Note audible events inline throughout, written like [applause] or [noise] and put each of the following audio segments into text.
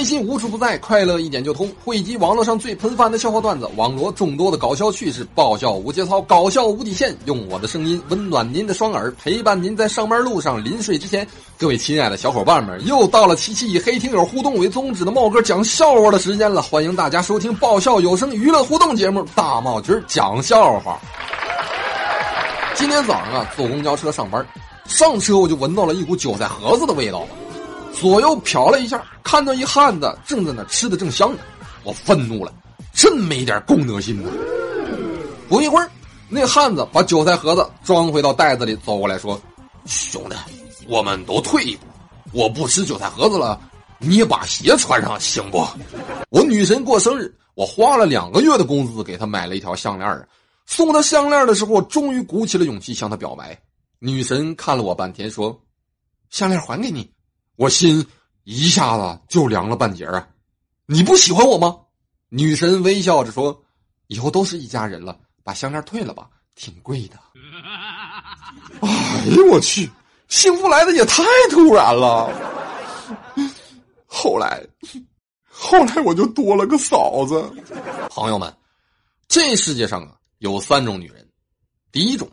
开心无处不在，快乐一点就通。汇集网络上最喷饭的笑话段子，网罗众多的搞笑趣事，爆笑无节操，搞笑无底线。用我的声音温暖您的双耳，陪伴您在上班路上、临睡之前。各位亲爱的小伙伴们，又到了七七以黑听友互动为宗旨的茂哥讲笑话的时间了。欢迎大家收听爆笑有声娱乐互动节目《大茂军讲笑话》。今天早上啊，坐公交车上班，上车我就闻到了一股韭菜盒子的味道。左右瞟了一下，看到一汉子正在那吃的正香呢，我愤怒了，真没点公德心呢。不一会儿，那汉子把韭菜盒子装回到袋子里，走过来说：“兄弟，我们都退一步，我不吃韭菜盒子了，你把鞋穿上行不？”我女神过生日，我花了两个月的工资给她买了一条项链啊。送她项链的时候，我终于鼓起了勇气向她表白。女神看了我半天，说：“项链还给你。”我心一下子就凉了半截啊！你不喜欢我吗？女神微笑着说：“以后都是一家人了，把项链退了吧，挺贵的。”哎呦我去，幸福来的也太突然了。后来，后来我就多了个嫂子。[laughs] 朋友们，这世界上啊有三种女人，第一种。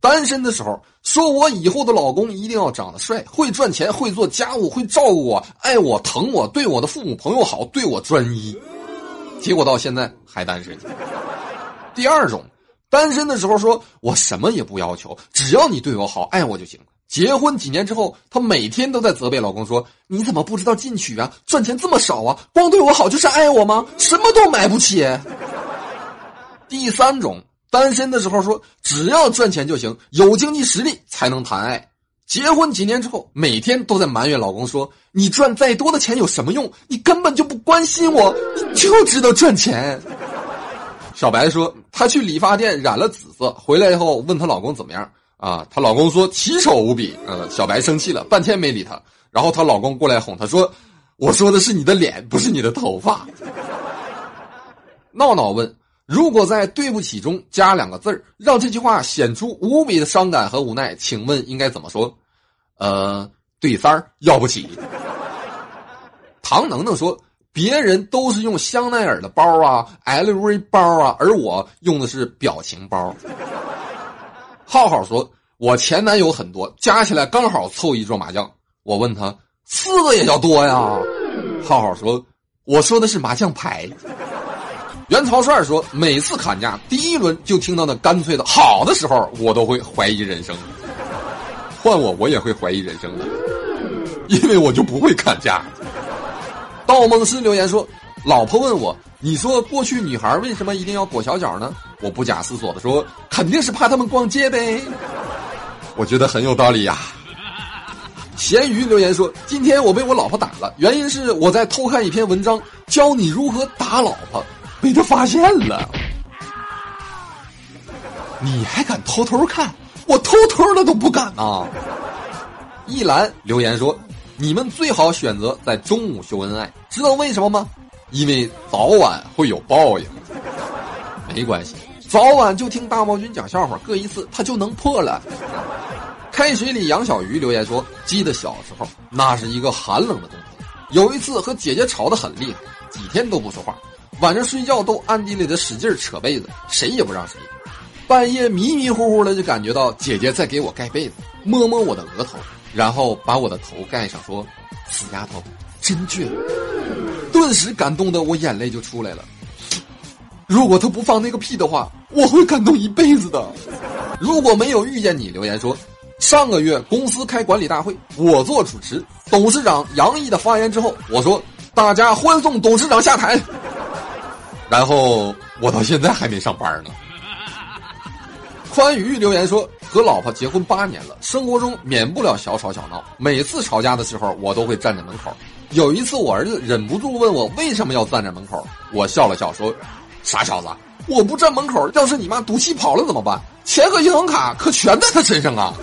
单身的时候，说我以后的老公一定要长得帅，会赚钱，会做家务，会照顾我，爱我，疼我，对我的父母朋友好，对我专一。结果到现在还单身。第二种，单身的时候说我什么也不要求，只要你对我好，爱我就行。结婚几年之后，她每天都在责备老公说：“你怎么不知道进取啊？赚钱这么少啊？光对我好就是爱我吗？什么都买不起。”第三种。单身的时候说，只要赚钱就行，有经济实力才能谈爱。结婚几年之后，每天都在埋怨老公说：“你赚再多的钱有什么用？你根本就不关心我，你就知道赚钱。”小白说，她去理发店染了紫色，回来以后问她老公怎么样啊？她老公说奇丑无比。呃，小白生气了，半天没理她。然后她老公过来哄她说：“我说的是你的脸，不是你的头发。”闹闹问。如果在“对不起”中加两个字，让这句话显出无比的伤感和无奈，请问应该怎么说？呃，对三儿要不起。唐能能说：“别人都是用香奈儿的包啊，LV 包啊，而我用的是表情包。”浩浩说：“我前男友很多，加起来刚好凑一桌麻将。”我问他：“四个也叫多呀？”浩浩说：“我说的是麻将牌。”袁曹帅说：“每次砍价，第一轮就听到那干脆的好的时候，我都会怀疑人生。换我，我也会怀疑人生的，因为我就不会砍价。”盗梦师留言说：“老婆问我，你说过去女孩为什么一定要裹小脚呢？我不假思索的说，肯定是怕他们逛街呗。我觉得很有道理呀。”咸鱼留言说：“今天我被我老婆打了，原因是我在偷看一篇文章，教你如何打老婆。”被他发现了，你还敢偷偷看？我偷偷的都不敢呐！一兰留言说：“你们最好选择在中午秀恩爱，知道为什么吗？因为早晚会有报应。没关系，早晚就听大毛君讲笑话，各一次他就能破了。”开水里养小鱼留言说：“记得小时候，那是一个寒冷的冬天，有一次和姐姐吵得很厉害，几天都不说话。”晚上睡觉都暗地里的使劲扯被子，谁也不让谁。半夜迷迷糊糊的就感觉到姐姐在给我盖被子，摸摸我的额头，然后把我的头盖上，说：“死丫头，真倔。”顿时感动的我眼泪就出来了。如果他不放那个屁的话，我会感动一辈子的。如果没有遇见你，留言说：上个月公司开管理大会，我做主持，董事长杨毅的发言之后，我说：“大家欢送董事长下台。”然后我到现在还没上班呢。宽宇留言说：“和老婆结婚八年了，生活中免不了小吵小闹。每次吵架的时候，我都会站在门口。有一次，我儿子忍不住问我为什么要站在门口，我笑了笑说：‘傻小子，我不站门口，要是你妈赌气跑了怎么办？钱和银行卡可全在他身上啊！’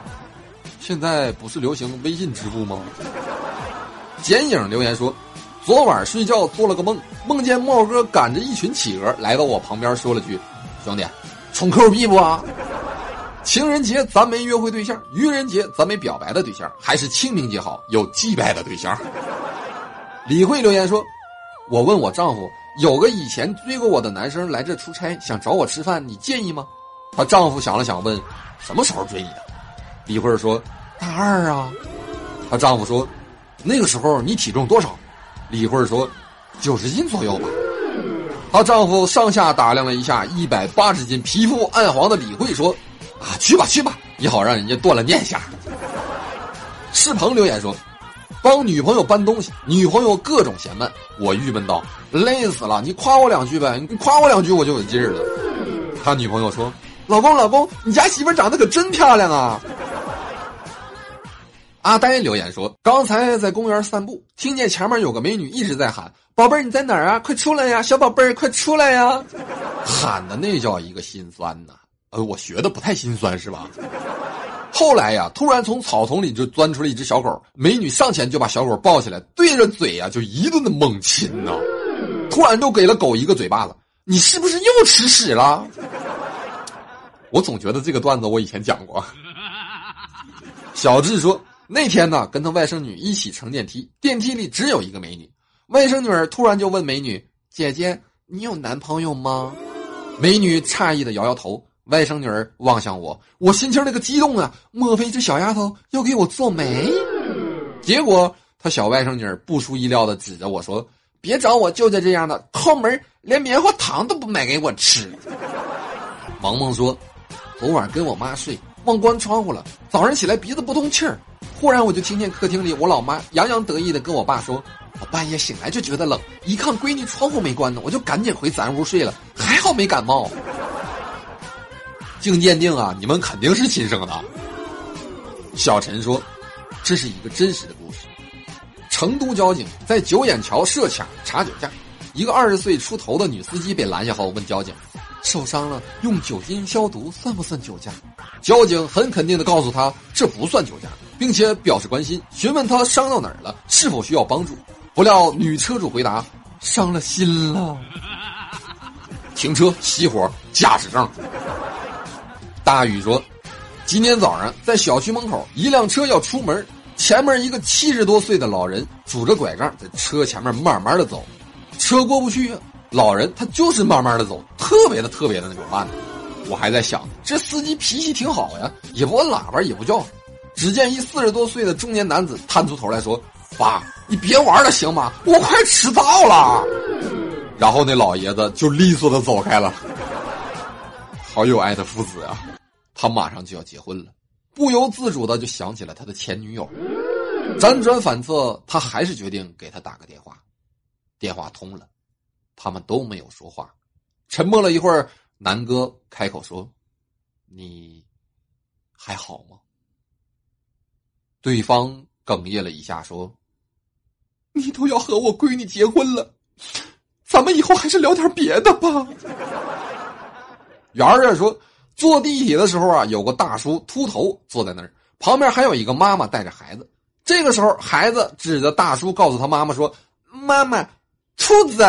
[laughs] 现在不是流行微信支付吗？”剪影留言说。昨晚睡觉做了个梦，梦见茂哥赶着一群企鹅来到我旁边，说了句：“兄弟，充 Q 币不啊？”情人节咱没约会对象，愚人节咱没表白的对象，还是清明节好，有祭拜的对象。李慧留言说：“我问我丈夫，有个以前追过我的男生来这出差，想找我吃饭，你介意吗？”她丈夫想了想问：“什么时候追你的？”李慧说：“大二啊。”她丈夫说：“那个时候你体重多少？”李慧说：“九十斤左右吧。”她丈夫上下打量了一下一百八十斤、皮肤暗黄的李慧，说：“啊，去吧去吧，也好让人家断了念想。”世鹏留言说：“帮女朋友搬东西，女朋友各种嫌慢，我郁闷道：累死了，你夸我两句呗，你夸我两句我就有劲儿了。”他女朋友说：“老公老公，你家媳妇长得可真漂亮啊！”阿呆留言说：“刚才在公园散步，听见前面有个美女一直在喊。”宝贝儿，你在哪儿啊？快出来呀，小宝贝儿，快出来呀！喊的那叫一个心酸呐。呃，我学的不太心酸是吧？后来呀，突然从草丛里就钻出了一只小狗，美女上前就把小狗抱起来，对着嘴呀就一顿的猛亲呐。突然就给了狗一个嘴巴子，你是不是又吃屎了？我总觉得这个段子我以前讲过。小智说，那天呢，跟他外甥女一起乘电梯，电梯里只有一个美女。外甥女儿突然就问美女：“姐姐，你有男朋友吗？”美女诧异的摇摇头。外甥女儿望向我，我心情那个激动啊！莫非这小丫头要给我做媒？结果她小外甥女儿不出意料的指着我说：“别找我舅舅这样的抠门，连棉花糖都不买给我吃。”萌萌说：“昨晚跟我妈睡，忘关窗户了，早上起来鼻子不通气儿，忽然我就听见客厅里我老妈洋洋得意的跟我爸说。”我半夜醒来就觉得冷，一看闺女窗户没关呢，我就赶紧回咱屋睡了，还好没感冒。经鉴定啊，你们肯定是亲生的。小陈说，这是一个真实的故事。成都交警在九眼桥设卡查酒驾，一个二十岁出头的女司机被拦下后问交警：“受伤了，用酒精消毒算不算酒驾？”交警很肯定的告诉他：“这不算酒驾，并且表示关心，询问他伤到哪儿了，是否需要帮助。”不料女车主回答：“伤了心了。”停车熄火，驾驶证。大宇说：“今天早上在小区门口，一辆车要出门，前面一个七十多岁的老人拄着拐杖在车前面慢慢的走，车过不去，老人他就是慢慢的走，特别的特别的那种慢。我还在想，这司机脾气挺好呀，也不按喇叭，也不叫。只见一四十多岁的中年男子探出头来说。”爸，你别玩了行吗？我快迟到了。然后那老爷子就利索的走开了。好有爱的父子啊！他马上就要结婚了，不由自主的就想起了他的前女友。辗转反侧，他还是决定给他打个电话。电话通了，他们都没有说话。沉默了一会儿，南哥开口说：“你还好吗？”对方哽咽了一下说。你都要和我闺女结婚了，咱们以后还是聊点别的吧。圆圆说，坐地铁的时候啊，有个大叔秃头坐在那儿，旁边还有一个妈妈带着孩子。这个时候，孩子指着大叔，告诉他妈妈说：“妈妈，兔子。”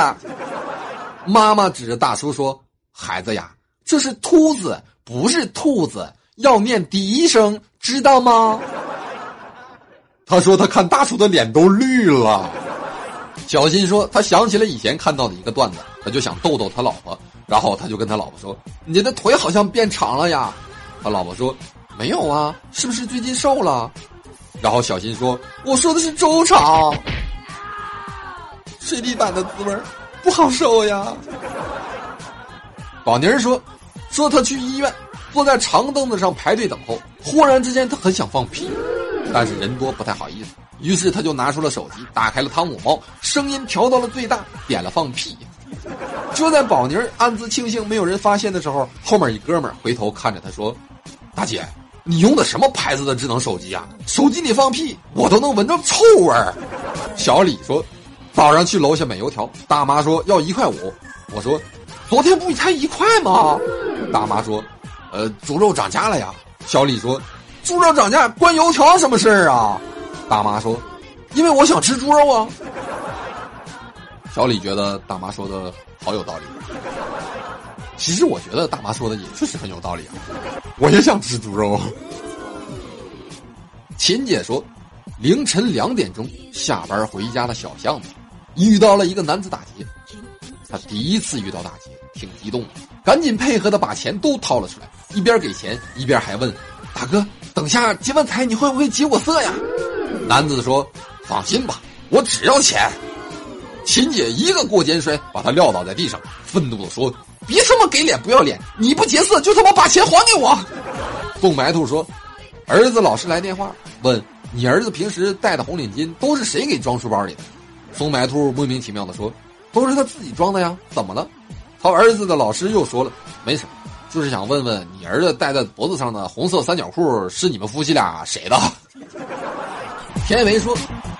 妈妈指着大叔说：“孩子呀，这是秃子，不是兔子，要念第一声，知道吗？” [laughs] 他说：“他看大叔的脸都绿了。”小新说：“他想起了以前看到的一个段子，他就想逗逗他老婆，然后他就跟他老婆说：‘你的腿好像变长了呀。’他老婆说：‘没有啊，是不是最近瘦了？’然后小新说：‘我说的是周长，睡地板的滋味不好受呀。’宝妮说：‘说他去医院，坐在长凳子上排队等候，忽然之间他很想放屁。’”但是人多不太好意思，于是他就拿出了手机，打开了汤姆猫，声音调到了最大，点了放屁。就在宝妮儿暗自庆幸没有人发现的时候，后面一哥们回头看着他说：“大姐，你用的什么牌子的智能手机啊？手机里放屁，我都能闻到臭味儿。”小李说：“早上去楼下买油条，大妈说要一块五，我说昨天不才一块吗？大妈说：呃，猪肉涨价了呀。小李说。”猪肉涨价关油条什么事儿啊？大妈说：“因为我想吃猪肉啊。”小李觉得大妈说的好有道理。其实我觉得大妈说的也确实很有道理啊，我也想吃猪肉。秦姐说：“凌晨两点钟下班回家的小巷子，遇到了一个男子打劫。他第一次遇到打劫，挺激动，赶紧配合的把钱都掏了出来，一边给钱一边还问：“大哥，等下结完彩你会不会劫我色呀？”男子说：“放心吧，我只要钱。”秦姐一个过肩摔，把他撂倒在地上，愤怒的说：“别他妈给脸不要脸！你不劫色，就他妈把钱还给我！”宋白兔说：“儿子老是来电话，问你儿子平时戴的红领巾都是谁给装书包里的？”宋白兔莫名其妙的说。都是他自己装的呀，怎么了？他儿子的老师又说了，没什么，就是想问问你儿子戴在脖子上的红色三角裤是你们夫妻俩谁的？田维说，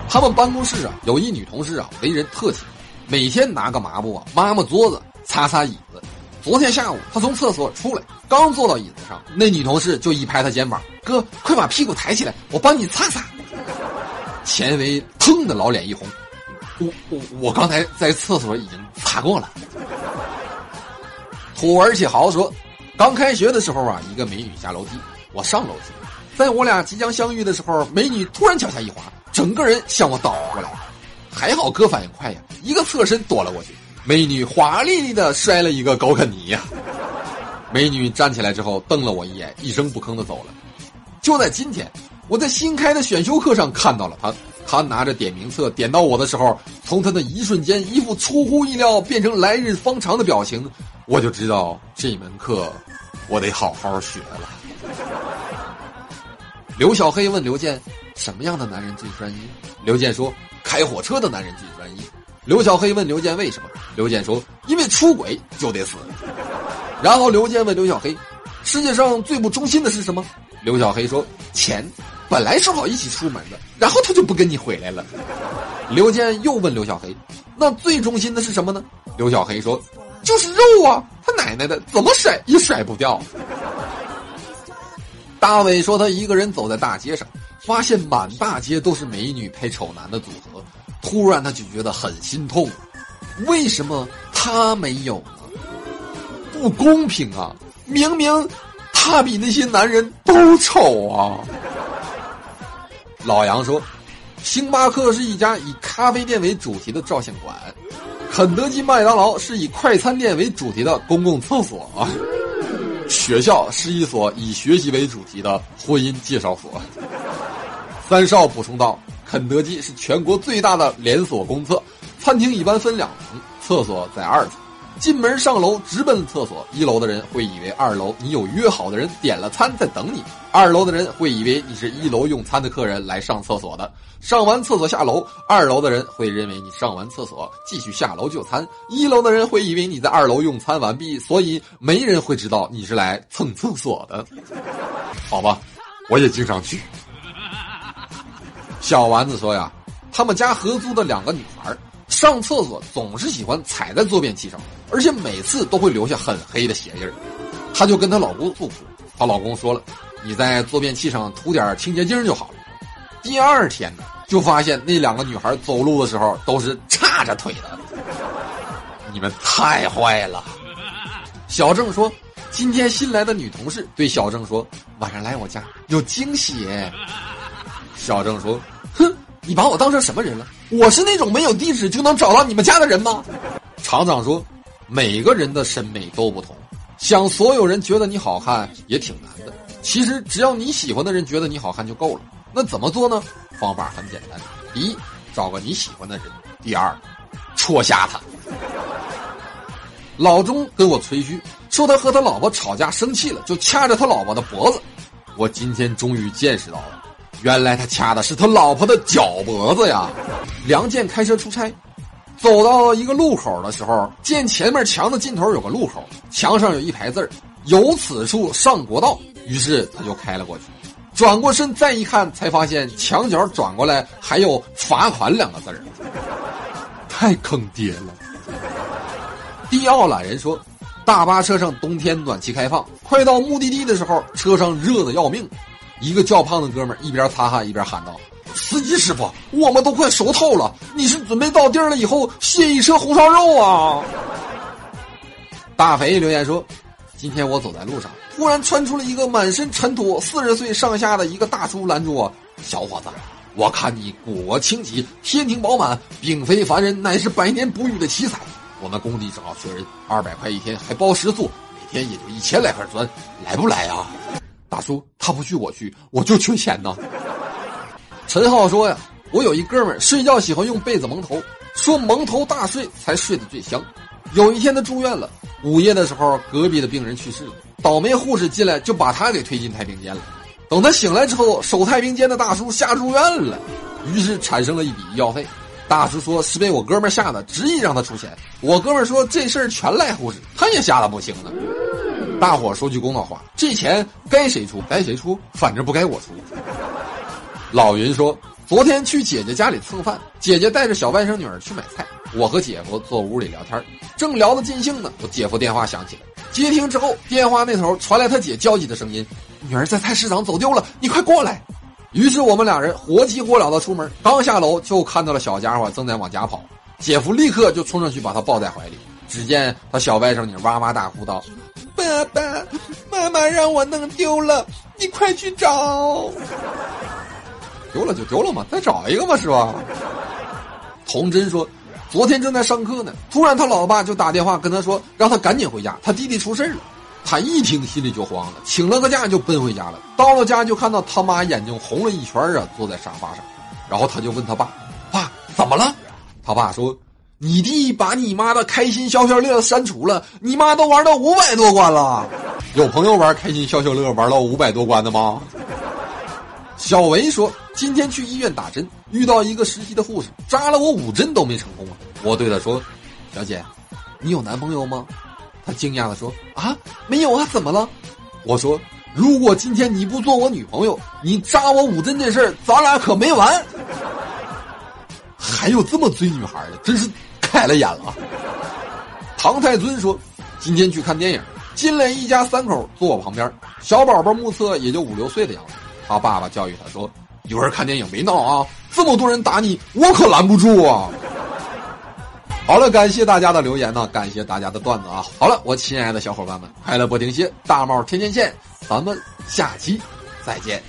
他们办公室啊有一女同事啊，为人特勤，每天拿个抹布啊抹抹桌子，擦擦椅子。昨天下午他从厕所出来，刚坐到椅子上，那女同事就一拍他肩膀：“哥，快把屁股抬起来，我帮你擦擦。”钱维腾的老脸一红。我我我刚才在厕所已经擦过了。土而且豪说，刚开学的时候啊，一个美女下楼梯，我上楼梯，在我俩即将相遇的时候，美女突然脚下一滑，整个人向我倒过来，还好哥反应快呀，一个侧身躲了过去，美女华丽丽的摔了一个高肯尼呀。美女站起来之后瞪了我一眼，一声不吭的走了。就在今天，我在新开的选修课上看到了她。他拿着点名册点到我的时候，从他的一瞬间一副出乎意料变成来日方长的表情，我就知道这门课我得好好学了。刘小黑问刘健：“什么样的男人最专一？”刘健说：“开火车的男人最专一。”刘小黑问刘健：“为什么？”刘健说：“因为出轨就得死。”然后刘健问刘小黑：“世界上最不忠心的是什么？”刘小黑说：“钱。”本来说好一起出门的，然后他就不跟你回来了。刘健又问刘小黑：“那最忠心的是什么呢？”刘小黑说：“就是肉啊，他奶奶的，怎么甩也甩不掉。”大伟说：“他一个人走在大街上，发现满大街都是美女配丑男的组合，突然他就觉得很心痛。为什么他没有呢？不公平啊！明明他比那些男人都丑啊！”老杨说：“星巴克是一家以咖啡店为主题的照相馆，肯德基、麦当劳是以快餐店为主题的公共厕所啊，学校是一所以学习为主题的婚姻介绍所。”三少补充道：“肯德基是全国最大的连锁公厕，餐厅一般分两层，厕所在二层。”进门上楼直奔厕所，一楼的人会以为二楼你有约好的人点了餐在等你；二楼的人会以为你是一楼用餐的客人来上厕所的。上完厕所下楼，二楼的人会认为你上完厕所继续下楼就餐；一楼的人会以为你在二楼用餐完毕，所以没人会知道你是来蹭厕所的。好吧，我也经常去。小丸子说呀，他们家合租的两个女孩。上厕所总是喜欢踩在坐便器上，而且每次都会留下很黑的鞋印儿。她就跟她老公诉苦，她老公说了：“你在坐便器上涂点清洁精就好了。”第二天呢，就发现那两个女孩走路的时候都是叉着腿的。你们太坏了！小郑说：“今天新来的女同事对小郑说，晚上来我家有惊喜。”小郑说：“哼。”你把我当成什么人了？我是那种没有地址就能找到你们家的人吗？厂长说，每个人的审美都不同，想所有人觉得你好看也挺难的。其实只要你喜欢的人觉得你好看就够了。那怎么做呢？方法很简单：第一，找个你喜欢的人；第二，戳瞎他。老钟跟我吹嘘说他和他老婆吵架生气了，就掐着他老婆的脖子。我今天终于见识到了。原来他掐的是他老婆的脚脖子呀！梁健开车出差，走到一个路口的时候，见前面墙的尽头有个路口，墙上有一排字儿：“由此处上国道。”于是他就开了过去。转过身再一看，才发现墙角转过来还有“罚款”两个字儿，太坑爹了。迪奥懒人说：“大巴车上冬天暖气开放，快到目的地的时候，车上热的要命。”一个较胖的哥们儿一边擦汗一边喊道：“司机师傅，我们都快熟透了，你是准备到地儿了以后卸一车红烧肉啊？”大肥留言说：“今天我走在路上，突然窜出了一个满身尘土、四十岁上下的一个大叔拦住我，小伙子，我看你骨清奇，天庭饱满，并非凡人，乃是百年不遇的奇才。我们工地正好缺人，二百块一天，还包食宿，每天也就一千来块砖，来不来啊？大叔，他不去我去，我就缺钱呢。陈浩说呀，我有一哥们儿睡觉喜欢用被子蒙头，说蒙头大睡才睡得最香。有一天他住院了，午夜的时候，隔壁的病人去世了，倒霉护士进来就把他给推进太平间了。等他醒来之后，守太平间的大叔吓住院了，于是产生了一笔医药费。大叔说是被我哥们吓的，执意让他出钱。我哥们说这事儿全赖护士，他也吓得不轻了。大伙说句公道话，这钱该谁出该谁出，反正不该我出。老云说，昨天去姐姐家里蹭饭，姐姐带着小外甥女儿去买菜，我和姐夫坐屋里聊天，正聊得尽兴呢，我姐夫电话响起来，接听之后，电话那头传来他姐焦急的声音。女儿在菜市场走丢了，你快过来！于是我们俩人火急火燎的出门，刚下楼就看到了小家伙正在往家跑。姐夫立刻就冲上去把他抱在怀里。只见他小外甥女哇哇大哭道：“爸爸妈妈让我弄丢了，你快去找！丢了就丢了嘛，再找一个嘛，是吧？”童真说：“昨天正在上课呢，突然他老爸就打电话跟他说，让他赶紧回家，他弟弟出事了。”他一听心里就慌了，请了个假就奔回家了。到了家就看到他妈眼睛红了一圈啊，坐在沙发上。然后他就问他爸：“爸，怎么了？”他爸说：“你弟把你妈的开心消消乐删除了，你妈都玩到五百多关了。有朋友玩开心消消乐玩到五百多关的吗？”小维说：“今天去医院打针，遇到一个实习的护士，扎了我五针都没成功啊。”我对她说：“小姐，你有男朋友吗？”她惊讶的说：“啊，没有啊，怎么了？”我说：“如果今天你不做我女朋友，你扎我五针这事儿，咱俩可没完。”还有这么追女孩的，真是开了眼了。唐太尊说：“今天去看电影，进来一家三口坐我旁边，小宝宝目测也就五六岁的样子。他爸爸教育他说：‘有人看电影没闹啊，这么多人打你，我可拦不住啊。’”好了，感谢大家的留言呢，感谢大家的段子啊！好了，我亲爱的小伙伴们，快乐不停歇，大帽天天见，咱们下期再见。